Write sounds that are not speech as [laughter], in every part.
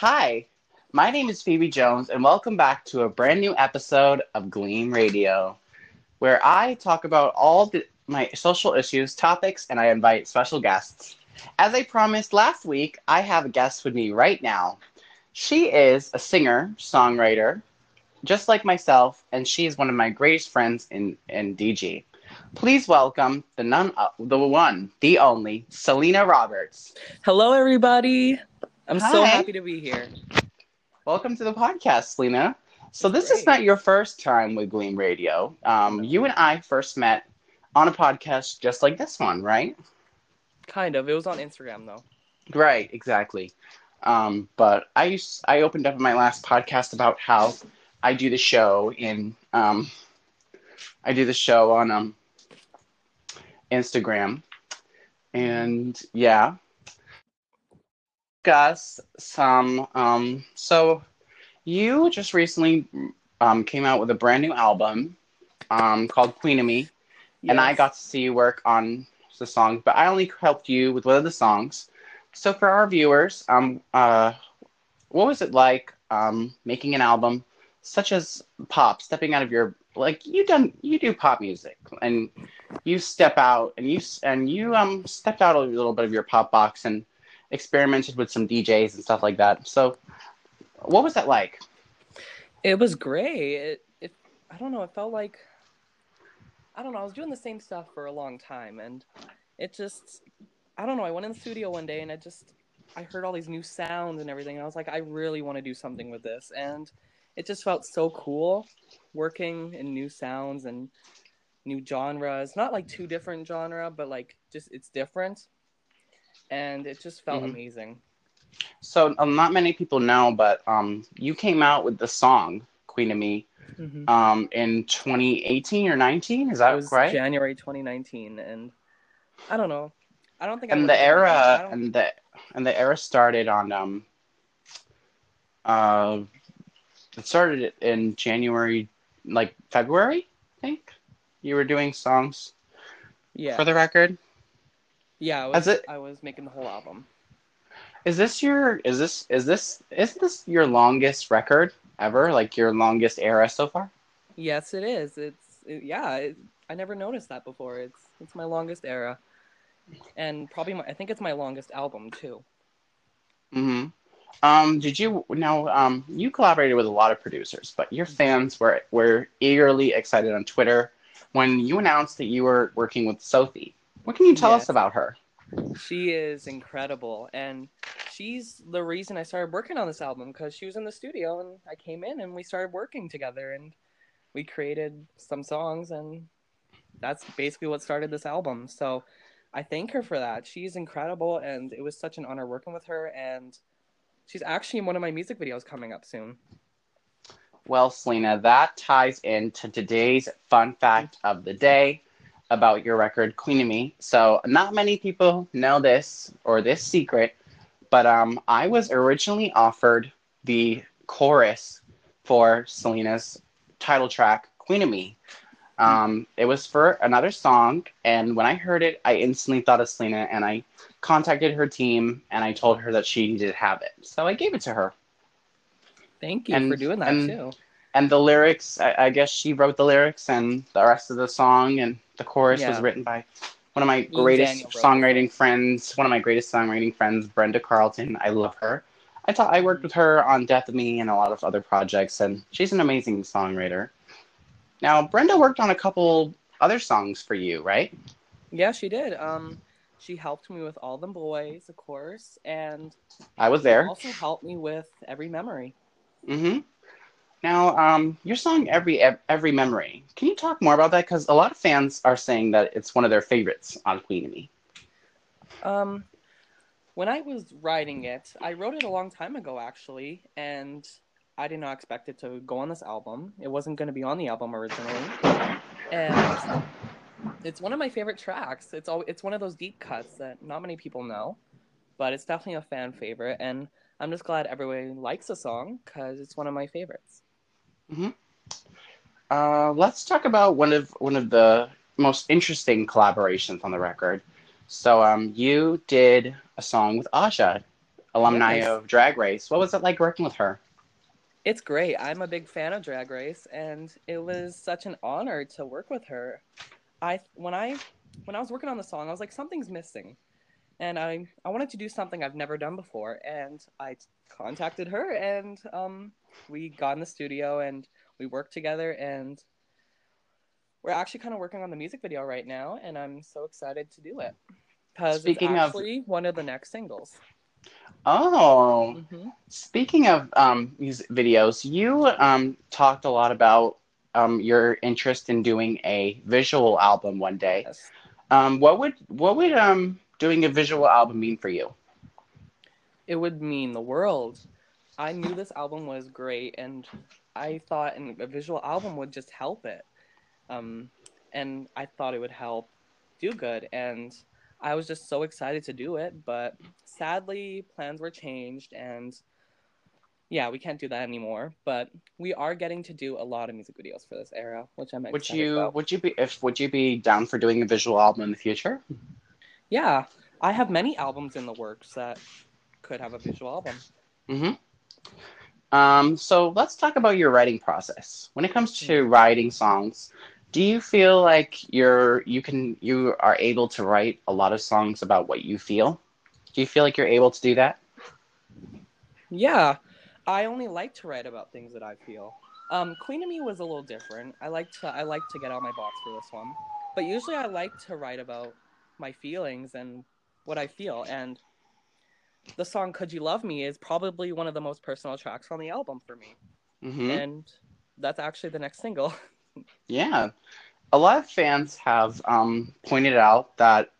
Hi, my name is Phoebe Jones, and welcome back to a brand new episode of Gleam Radio, where I talk about all the, my social issues, topics, and I invite special guests. As I promised last week, I have a guest with me right now. She is a singer, songwriter, just like myself, and she is one of my greatest friends in, in DG. Please welcome the none, uh, the one, the only, Selena Roberts. Hello, everybody. I'm so happy to be here. Welcome to the podcast, Lena. So this is not your first time with Gleam Radio. Um, you and I first met on a podcast just like this one, right? Kind of. It was on Instagram, though. Right, exactly. Um, but I used, I opened up my last podcast about how I do the show in um, I do the show on um, Instagram, and yeah, discuss some. Um, so you just recently um, came out with a brand new album um, called Queen of Me, and I got to see you work on the song, but I only helped you with one of the songs. So for our viewers, um, uh, what was it like um, making an album such as pop, stepping out of your like you done you do pop music and you step out and you and you um stepped out a little bit of your pop box and experimented with some DJs and stuff like that. So what was that like? It was great. It, it, I don't know. It felt like, I don't know. I was doing the same stuff for a long time, and it just, I don't know. I went in the studio one day, and I just, I heard all these new sounds and everything, and I was like, I really want to do something with this, and it just felt so cool working in new sounds and new genres. Not like two different genre, but like just it's different, and it just felt Mhm. amazing. So um, not many people know, but um, you came out with the song "Queen of Me" Mhm. um, in 2018 or 19. Is that right? January 2019, and I don't know. I don't think I and would've the. I era and the and the era started on um uh it started in January like February I think you were doing songs yeah, for the record yeah. I was, it- I was making the whole album. is this your is this is this is this your longest record ever like your longest era so far Yes, it is. It's it, yeah. It, I never noticed that before. It's it's my longest era, and probably my, I think it's my longest album too. hmm um did you now um you collaborated with a lot of producers but your fans were were eagerly excited on Twitter when you announced that you were working with Sophie what can you tell us about her She is incredible, and she's the reason I started working on this album because she was in the studio and I came in and we started working together and we created some songs and that's basically what started this album. So I thank her for that. She's incredible and it was such an honor working with her and she's actually in one of my music videos coming up soon. Well, Selena, that ties into today's fun fact of the day about your record, Queen of Me. So, not many people know this or this secret, but um, I was originally offered the chorus for Selena's title track, Queen of Me. Um, it was for another song, and when I heard it, I instantly thought of Selena, and I contacted her team, and I told her that she needed to have it. So I gave it to her. Thank you And- for doing that and- too. and the lyrics I, I guess she wrote the lyrics and the rest of the song and the chorus was written by one of my Ian greatest the songwriting friends one of my greatest songwriting friends brenda carlton. I love her. I thought i worked with her on death of me and a lot of other projects and she's an amazing songwriter. Now brenda worked on a couple other songs for you right? Yeah, she did. Um she helped me with All Them Boys, of course, and i was there. also helped me with Every Memory. hmm Now, um, your song "Every Every Memory." Can you talk more about that? Because a lot of fans are saying that it's one of their favorites on Queen of Me. Um, when I was writing it, I wrote it a long time ago, actually, and I did not expect it to go on this album. It wasn't going to be on the album originally, and it's one of my favorite tracks. It's all it's one of those deep cuts that not many people know, but it's definitely a fan favorite, and I'm just glad everyone likes the song because it's one of my favorites. Uh, let's talk about one of one of the most interesting collaborations on the record. So, um, you did a song with Aja, alumni Yes. of Drag Race. What was it like working with her? It's great. I'm a big fan of Drag Race, and it was such an honor to work with her. I when I when I was working on the song, I was like, something's missing, and I I wanted to do something I've never done before, and I contacted her, and um, we got in the studio and we worked together, and we're actually kind of working on the music video right now, and I'm so excited to do it because it's Speaking of- actually one of the next singles. Oh, hmm speaking of um, music videos, you um, talked a lot about um, your interest in doing a visual album one day. Yes. Um, what would what would um, doing a visual album mean for you? it would mean the world. I knew this album was great, and I thought an, a visual album would just help it. Um, and I thought it would help do good, and I was just so excited to do it. But sadly, plans were changed, and yeah, we can't do that anymore. But we are getting to do a lot of music videos for this era, which I'm excited Would you about. would you be if would you be down for doing a visual album in the future? Yeah, I have many albums in the works that could have a visual album. Mm-hmm. Um, so let's talk about your writing process. When it comes to writing songs, do you feel like you're you can you are able to write a lot of songs about what you feel? Do you feel like you're able to do that? Yeah, I only like to write about things that I feel. Um, Queen of Me was a little different. I like to I like to get out my box for this one, but usually I like to write about my feelings and what I feel. And the song "Could You Love Me" is probably one of the most personal tracks on the album for me, Mm-hmm. and that's actually the next single. [laughs] Yeah. A lot of fans have um, pointed out that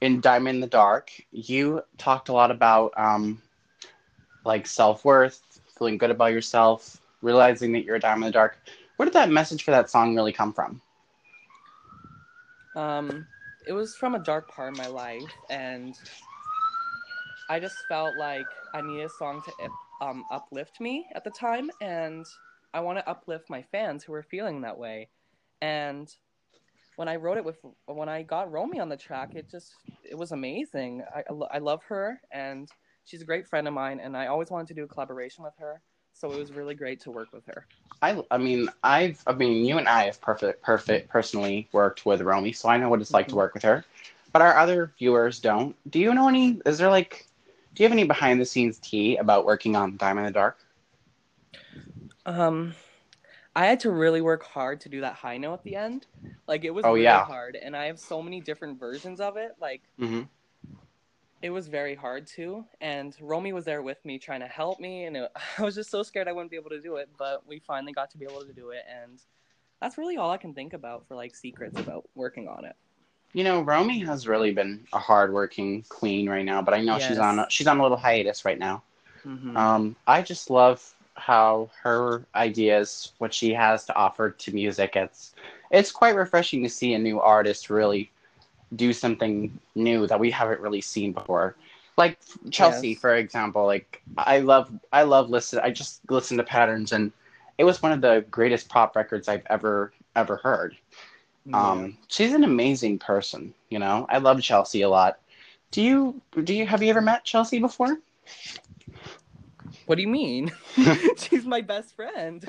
in Diamond in the Dark, you talked a lot about um, like self worth, feeling good about yourself, realizing that you're a diamond in the dark. Where did that message for that song really come from? Um, it was from a dark part of my life, and I just felt like I needed a song to um, uplift me at the time, and I want to uplift my fans who were feeling that way. And when I wrote it with, when I got Romy on the track, it just, it was amazing. I, I I love her, and she's a great friend of mine, and I always wanted to do a collaboration with her. So it was really great to work with her. I, I mean, I've, I mean, you and I have perfect, perfect, personally worked with Romy, so I know what it's like to Mhm. work with her. But our other viewers don't. Do you know any? Is there like, do you have any behind the scenes tea about working on Diamond in the Dark? Um, I had to really work hard to do that high note at the end. Like it was Oh, really yeah. hard, and I have so many different versions of it. Like Mm-hmm. It was very hard to. And Romy was there with me, trying to help me, and it, [laughs] I was just so scared I wouldn't be able to do it. But we finally got to be able to do it, and that's really all I can think about for like secrets about working on it. You know, Romy has really been a hardworking queen right now, but I know she's on a, she's on a little hiatus right now. Mhm. Um, I just love how her ideas, what she has to offer to music, it's it's quite refreshing to see a new artist really do something new that we haven't really seen before. Like Chelsea, Yes. for example. Like I love I love listen. I just listen to Patterns, and it was one of the greatest pop records I've ever ever heard. Um, she's an amazing person. You know, I love Chelsea a lot. Do you do you have you ever met Chelsea before? what do you mean? [laughs] [laughs] She's my best friend. [laughs]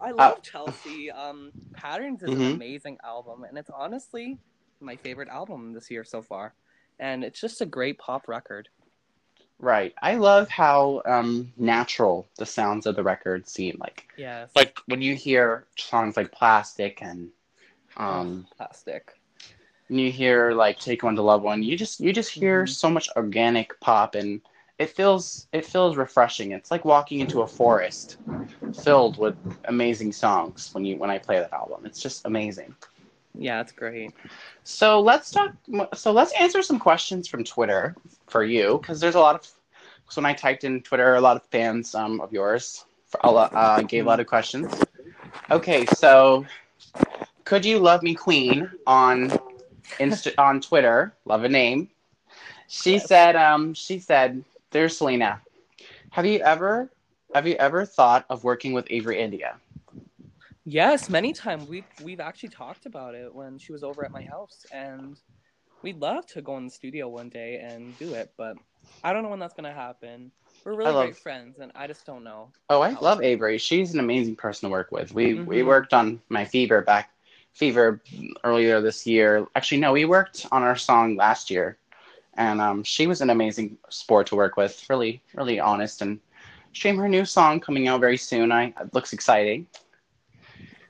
I Uh, love Chelsea. Um, Patterns is Mhm. an amazing album, and it's honestly my favorite album this year so far. And it's just a great pop record. right. I love how um, natural the sounds of the record seem. Like Yes. like when you hear songs like Plastic and um, plastic. And you hear like Take One to Love One, you just you just hear Mhm. so much organic pop and it feels it feels refreshing. It's like walking into a forest filled with amazing songs when you when I play that album. It's just amazing. Yeah, it's great. So let's talk. So let's answer some questions from Twitter for you because there's a lot of. So when I typed in Twitter, a lot of fans um, of yours for a lot, uh, gave a lot of questions. Okay, so could you love me, Queen, on Insta on Twitter? Love a name. She Yes. said. Um, she said, "There's Selena. Have you ever have you ever thought of working with Avery India?" Yes, many times We've we've actually talked about it when she was over at my house, and we'd love to go in the studio one day and do it. But I don't know when that's gonna happen. We're really love- great friends, and I just don't know. Oh, I love Avery. She's an amazing person to work with. We we Mhm. worked on my fever back fever earlier this year. Actually, no, we worked on our song last year, and um, she was an amazing sport to work with. Really, really honest and stream her new song coming out very soon. I it looks exciting.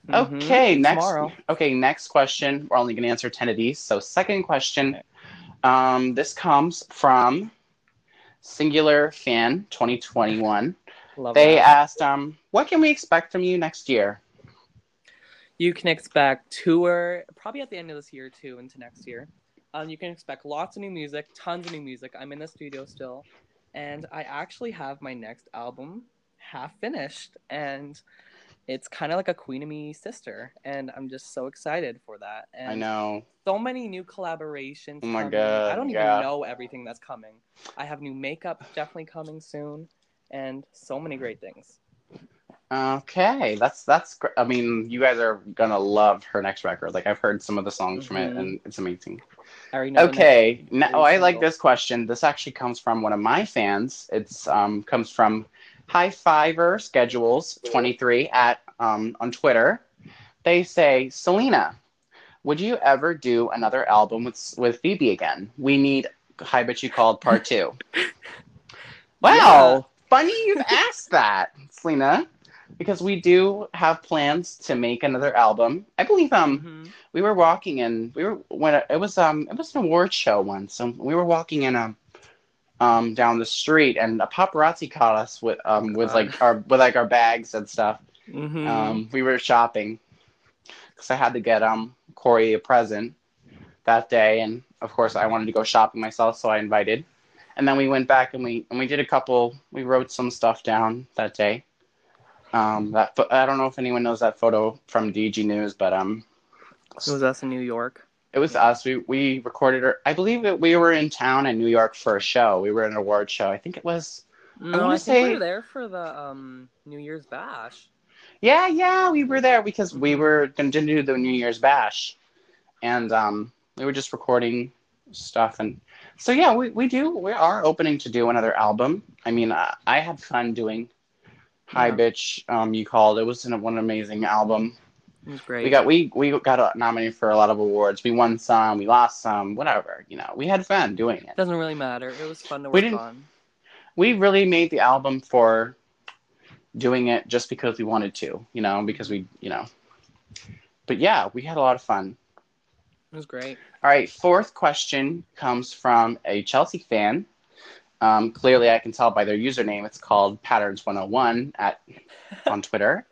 Mhm. Okay, next. Tomorrow. Okay, next question. We're only going to answer ten of these. So, second question. Um, this comes from Singular Fan 2021. Love They that. asked, um, what can we expect from you next year? You can expect tour probably at the end of this year too, into next year. Um, you can expect lots of new music, tons of new music. I'm in the studio still, and I actually have my next album half finished, and it's kind of like a Queen of Me sister, and I'm just so excited for that. And I know. so many new collaborations. Oh my coming. God, I don't even know everything that's coming. I have new makeup definitely coming soon, and so many great things. Okay, that's that's. Gr- I mean, you guys are gonna love her next record. Like I've heard some of the songs from it, Mhm. and it's amazing. I already know the next Okay, now, oh, I like this question. This actually comes from one of my fans. It's um comes from High Fiver Schedules twenty three at um on Twitter. They say, Selena, would you ever do another album with with Phoebe again? We need Hi Bet You Called Part Two. [laughs] wow, Yeah. funny you've asked that, Selena, because we do have plans to make another album. I believe um Mhm. we were walking and we were when it, was um it was an award show once. So we were walking in um um down the street and a paparazzi caught us with um with God. like our with like our bags and stuff. Mhm. Um we were shopping because I had to get um Corey a present that day and of course I wanted to go shopping myself so I invited. And then we went back and we and we did a couple we wrote some stuff down that day. Um that pho- I don't know if anyone knows that photo from DG News but um It was us in New York. it was us. We we recorded her. I believe that we were in town in New York for a show. We were in an award show. I think it was. No, wanna I, think we were there for the um New Year's bash. Yeah, yeah, we were there because we were going to do the New Year's bash, and um, we were just recording stuff. And so yeah, we we do. We are opening to do another album. I mean, I, I had fun doing. Hi, Yeah. bitch. Um, you called. It was an, one amazing album. It was great. We got we we got nominated for a lot of awards. We won some, we lost some, whatever. You know, we had fun doing it. Doesn't really matter. It was fun to We work didn't- on. we really made the album for doing it just because we wanted to, you know, because we, you know. But yeah, we had a lot of fun. It was great. All right, fourth question comes from a Chelsea fan. Um, clearly, I can tell by their username. It's called Patterns101 at [laughs] on Twitter.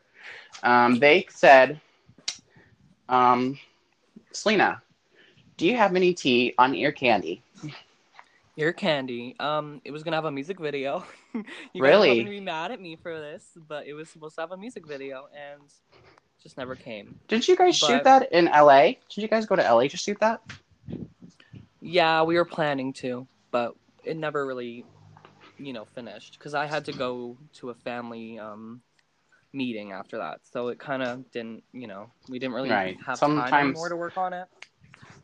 Um, they said, um, Selena, do you have any tea on ear candy? Ear Candy. Um, it was gonna have a music video. [laughs] you guys Really? are probably gonna be mad at me for this, but it was supposed to have a music video and just never came. Did you guys shoot that in LA? Did you guys go to LA to shoot that? Yeah, we were planning to, but it never really, you know, finished because I had to go to a family um meeting after that, so it kind of didn't, you know, we didn't really Right. have time Sometimes- anymore to work on it.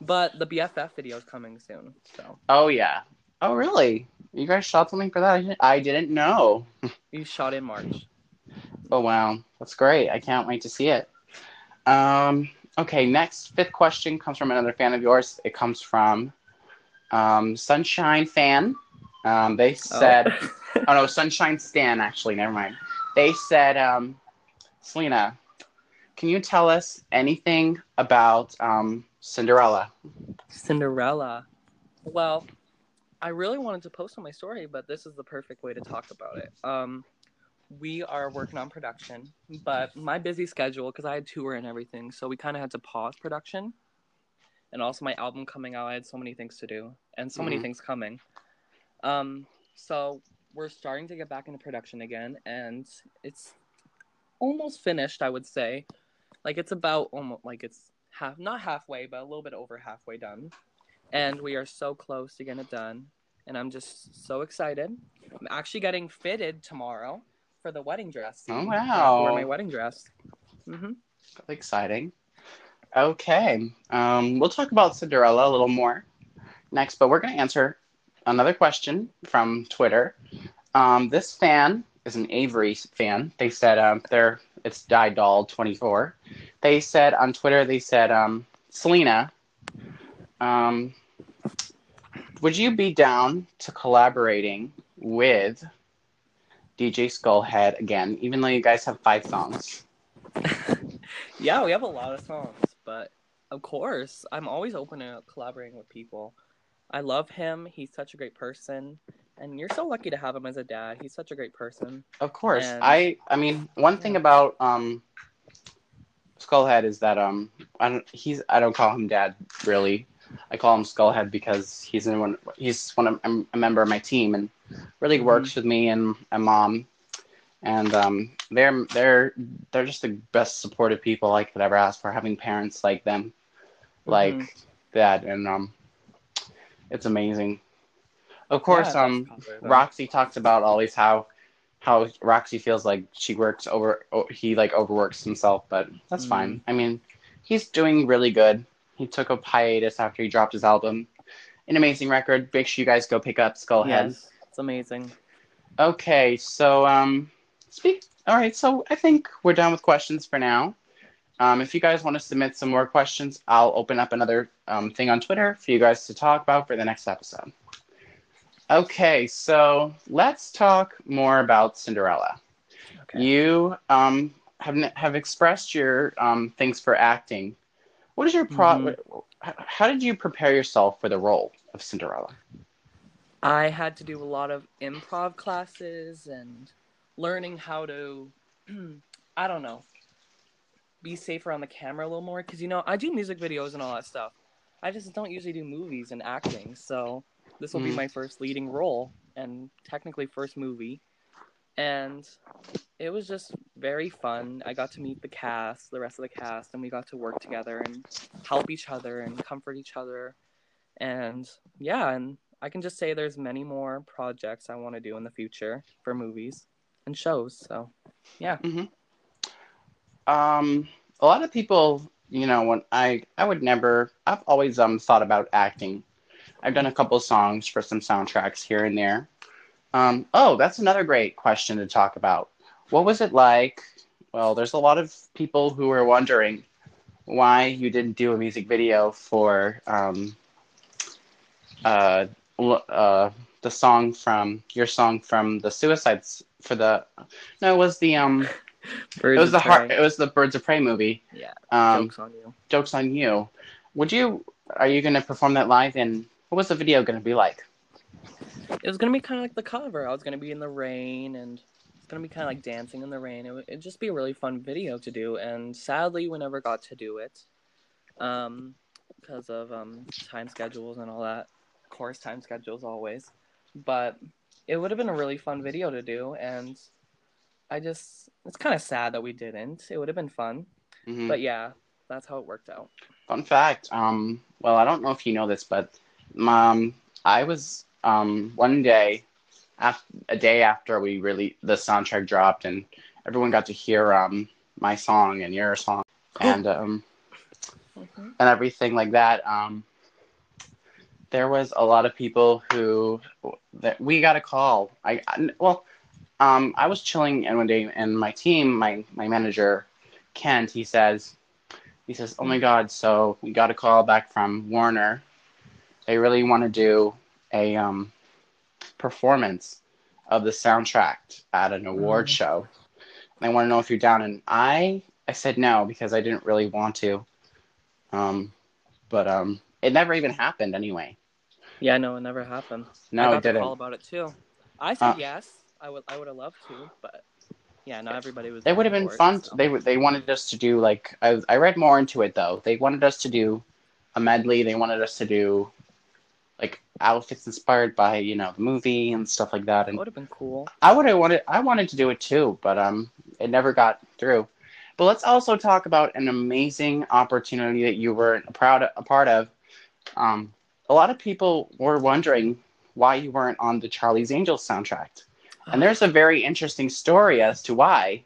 But the BFF video is coming soon, so Oh yeah. Oh really? You guys shot something for that? I didn't, I didn't know. you shot in March. Oh wow, that's great. I can't wait to see it. Um, okay, next fifth question comes from another fan of yours. It comes from um, Sunshine Fan. Um, they said, Oh. [laughs] oh. no, Sunshine Stan. Actually, never mind. They said, um, Selena, can you tell us anything about um, Cinderella? Cinderella. Well, I really wanted to post on my story, but this is the perfect way to talk about it. Um, we are working on production, but my busy schedule, because I had tour and everything, so we kind of had to pause production. And also my album coming out, I had so many things to do and so many Mhm. things coming. Um, so we're starting to get back into production again, and it's almost finished, I would say. Like it's about almost like it's half, not halfway, but a little bit over halfway done. And we are so close to getting it done. And I'm just so excited. I'm actually getting fitted tomorrow for the wedding dress. Oh, wow. gonna wear my wedding dress. Mm-hmm. That's exciting. Okay, um, we'll talk about Cinderella a little more next, but we're going to answer another question from Twitter. Um, this fan is an Avery fan. They said um, they're it's Die Doll twenty four. They said on Twitter. They said um, Selena. Um, would you be down to collaborating with DJ Skullhead again, even though you guys have five songs? [laughs] yeah, we have a lot of songs, but of course, I'm always open to collaborating with people. I love him. He's such a great person, and you're so lucky to have him as a dad. He's such a great person. Of course, And- I. I mean, one thing about um, Skullhead is that um, I don't. He's. I don't call him dad really. I call him Skullhead because he's in one. He's one of I'm a member of my team and really Mhm. works with me and my mom. And um, they're they're they're just the best supportive people I could ever ask for. Having parents like them, like Mhm. that, and um, it's amazing. Of course, Yeah, um, that's popular, though. Roxy talks about always how how Roxy feels like she works over he like overworks himself, but that's Mm. fine. I mean, he's doing really good. He took a hiatus after he dropped his album. An amazing record. Make sure you guys go pick up Skullhead. Yes, it's amazing. Okay, so um, speak. All right, so I think we're done with questions for now. Um, if you guys want to submit some more questions, I'll open up another um, thing on Twitter for you guys to talk about for the next episode. Okay, so let's talk more about Cinderella. Okay. You um, have have expressed your um, things for acting. What is your pro? Mhm. How did you prepare yourself for the role of Cinderella? I had to do a lot of improv classes and learning how to, [clears throat] I don't know, be safer on the camera a little more. Because, you know, I do music videos and all that stuff. I just don't usually do movies and acting. So this will be Mhm. my first leading role and technically first movie. And it was just very fun. I got to meet the cast, the rest of the cast, and we got to work together and help each other and comfort each other. And yeah, and I can just say there's many more projects I want to do in the future for movies and shows. So, yeah. Um, a lot of people, you know, when I I would never. I've always um thought about acting. I've done a couple songs for some soundtracks here and there. Um, oh, that's another great question to talk about. What was it like? Well, there's a lot of people who are wondering why you didn't do a music video for um, uh, uh, the song from your song from the Suicides for the no, it was the um Birds it was the heart. It was the Birds of Prey movie. Yeah. Um, Jokes on you. jokes on you. Would you? Are you going to perform that live? And what was the video going to be like? It was gonna be kind of like the cover. I was gonna be in the rain, and it's gonna be kind of like dancing in the rain. It would it'd just be a really fun video to do. And sadly, we never got to do it, um, because of um time schedules and all that. Of course, time schedules always. But it would have been a really fun video to do, and I just it's kind of sad that we didn't. It would have been fun, Mhm. but yeah, that's how it worked out. Fun fact. Um, well, I don't know if you know this, but um, I was um, one day, af- a day after we really the soundtrack dropped, and everyone got to hear um, my song and your song, [gasps] and um, hmm and everything like that. Um, there was a lot of people who that we got a call. I I- well, um, I was chilling and one day, and my team, my my manager, Kent, he says, he says, "Oh my God!" So we got a call back from Warner. They really want to do a um, performance of the soundtrack at an award Mhm. show. They want to know if you're down, and I I said no because I didn't really want to. Um, but um, it never even happened anyway. Yeah, no, it never happened. No, I it got the didn't. call about it too. I said Uh, yes. I would. I would have loved to, but yeah, not everybody was. It would have been it, fun. so. They would- they wanted us to do like I, I read more into it though. They wanted us to do a medley. They wanted us to do like outfits inspired by you know the movie and stuff like that. And would have been cool. I would have wanted I wanted to do it too, but um it never got through. But let's also talk about an amazing opportunity that you were a proud a part of. Um, a lot of people were wondering why you weren't on the Charlie's Angels soundtrack. And there's a very interesting story as to why.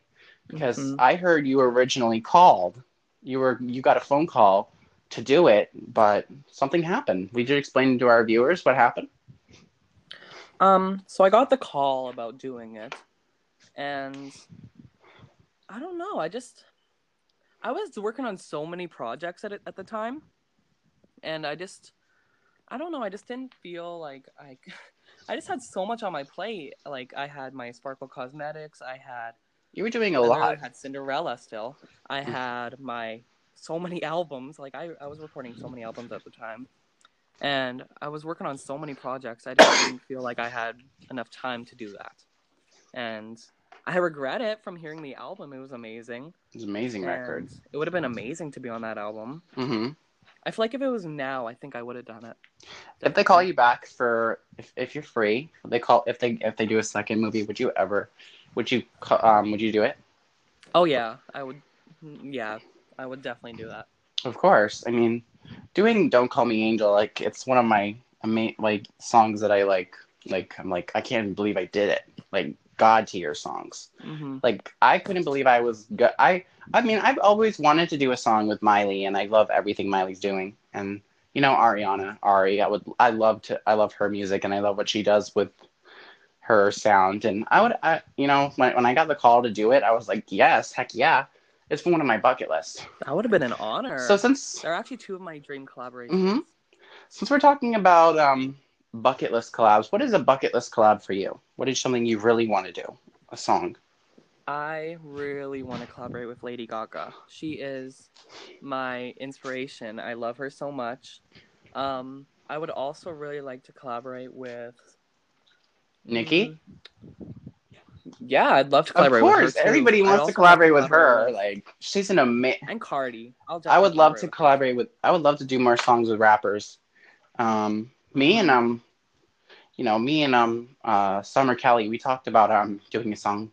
Because Mhm. I heard you originally called. You were you got a phone call to do it, but something happened. Would you explain to our viewers what happened? Um, so I got the call about doing it, and I don't know. I just I was working on so many projects at it at the time, and I just I don't know. I just didn't feel like I [laughs] I just had so much on my plate. Like I had my Sparkle Cosmetics, I had You were doing a I lot. I had Cinderella still. I had my so many [laughs] albums. Like I, I was recording so many albums at the time. And I was working on so many projects. I just didn't feel like I had enough time to do that. And I regret it from hearing the album. It was amazing. It was amazing record. It would have been amazing to be on that album. hmm I feel like if it was now, I think I would have done it. If they call you back for if, if you're free, they call if they if they do a second movie, would you ever would you um would you do it? Oh yeah, I would. Yeah, I would definitely do that. Of course. I mean, doing "Don't Call Me Angel" like it's one of my ama- like songs that I like. Like I'm like I can't believe I did it. Like God tier songs. hmm Like I couldn't believe I was good. I I mean I've always wanted to do a song with Miley, and I love everything Miley's doing. And you know Ariana, Ari, I would I love to I love her music, and I love what she does with her sound. And I would I you know when when I got the call to do it, I was like yes, heck yeah, it's one of my bucket lists. That would have been an honor. So since They're actually two of my dream collaborations. Mhm. since we're talking about um bucket list collabs, what is a bucket list collab for you? What is something you really want to do? A song. I really want to collaborate with Lady Gaga. She is my inspiration. I love her so much. Um, I would also really like to collaborate with Nikki? Mm, Yeah, I'd love to collaborate with her. Of course, everybody wants to collaborate with her. with- Like she's an amazing. and Cardi. I'll I would love to collaborate collaborate with. I would love to do more songs with rappers. Um, me and um, you know, me and um, uh, Summer Kelly. We talked about um doing a song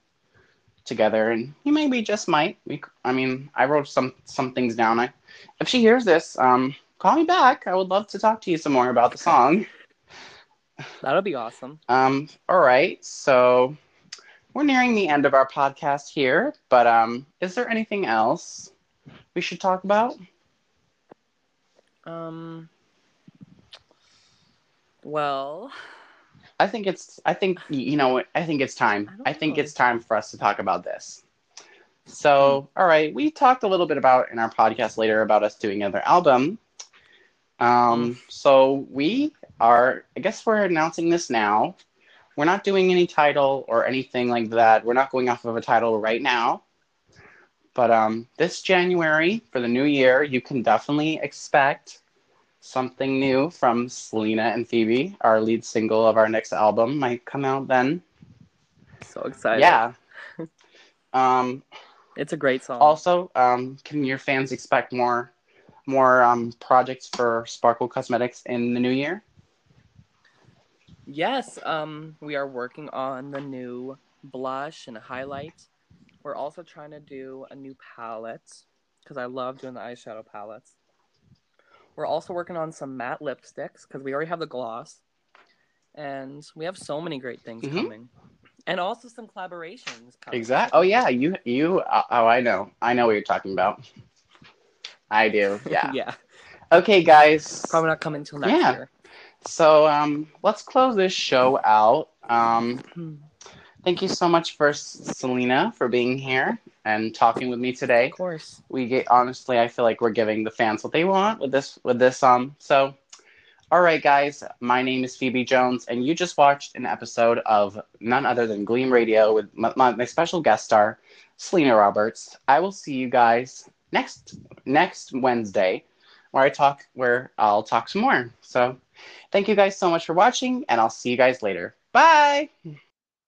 together, and he maybe just might. We, I mean, I wrote some some things down. I, if she hears this, um, call me back. I would love to talk to you some more about the song. That'll be awesome. Um, all right, so we're nearing the end of our podcast here, but um, is there anything else we should talk about? Um. Well, I think it's. I think you know. I think it's time. I I, think know. it's time for us to talk about this. So, all right, we talked a little bit about in our podcast later about us doing another album. Um, so we are. I guess we're announcing this now. We're not doing any title or anything like that. We're not going off of a title right now. But um, this January for the new year, you can definitely expect something new from Selena and Phoebe. Our lead single of our next album might come out then. so excited. Yeah. [laughs] um, it's a great song. also, um, can your fans expect more more um, projects for Sparkle Cosmetics in the new year? Yes, um, we are working on the new blush and highlight. We're also trying to do a new palette because I love doing the eyeshadow palettes. We're also working on some matte lipsticks because we already have the gloss, and we have so many great things Mhm. coming, and also some collaborations. Coming. Exactly. Oh yeah, you you. Oh, I know. I know what you're talking about. I do. [laughs] Yeah. yeah. Okay, guys. Probably not coming until next Yeah. year. So um, let's close this show out. Um, Hmm. Thank you so much for Selena for being here and talking with me today. Of course. We get honestly, I feel like we're giving the fans what they want with this with this um. So, all right, guys. My name is Phoebe Jones, and you just watched an episode of none other than Gleam Radio with my, my, my special guest star, Selena Roberts. I will see you guys next next Wednesday, where I talk where I'll talk some more. So, thank you guys so much for watching, and I'll see you guys later. Bye.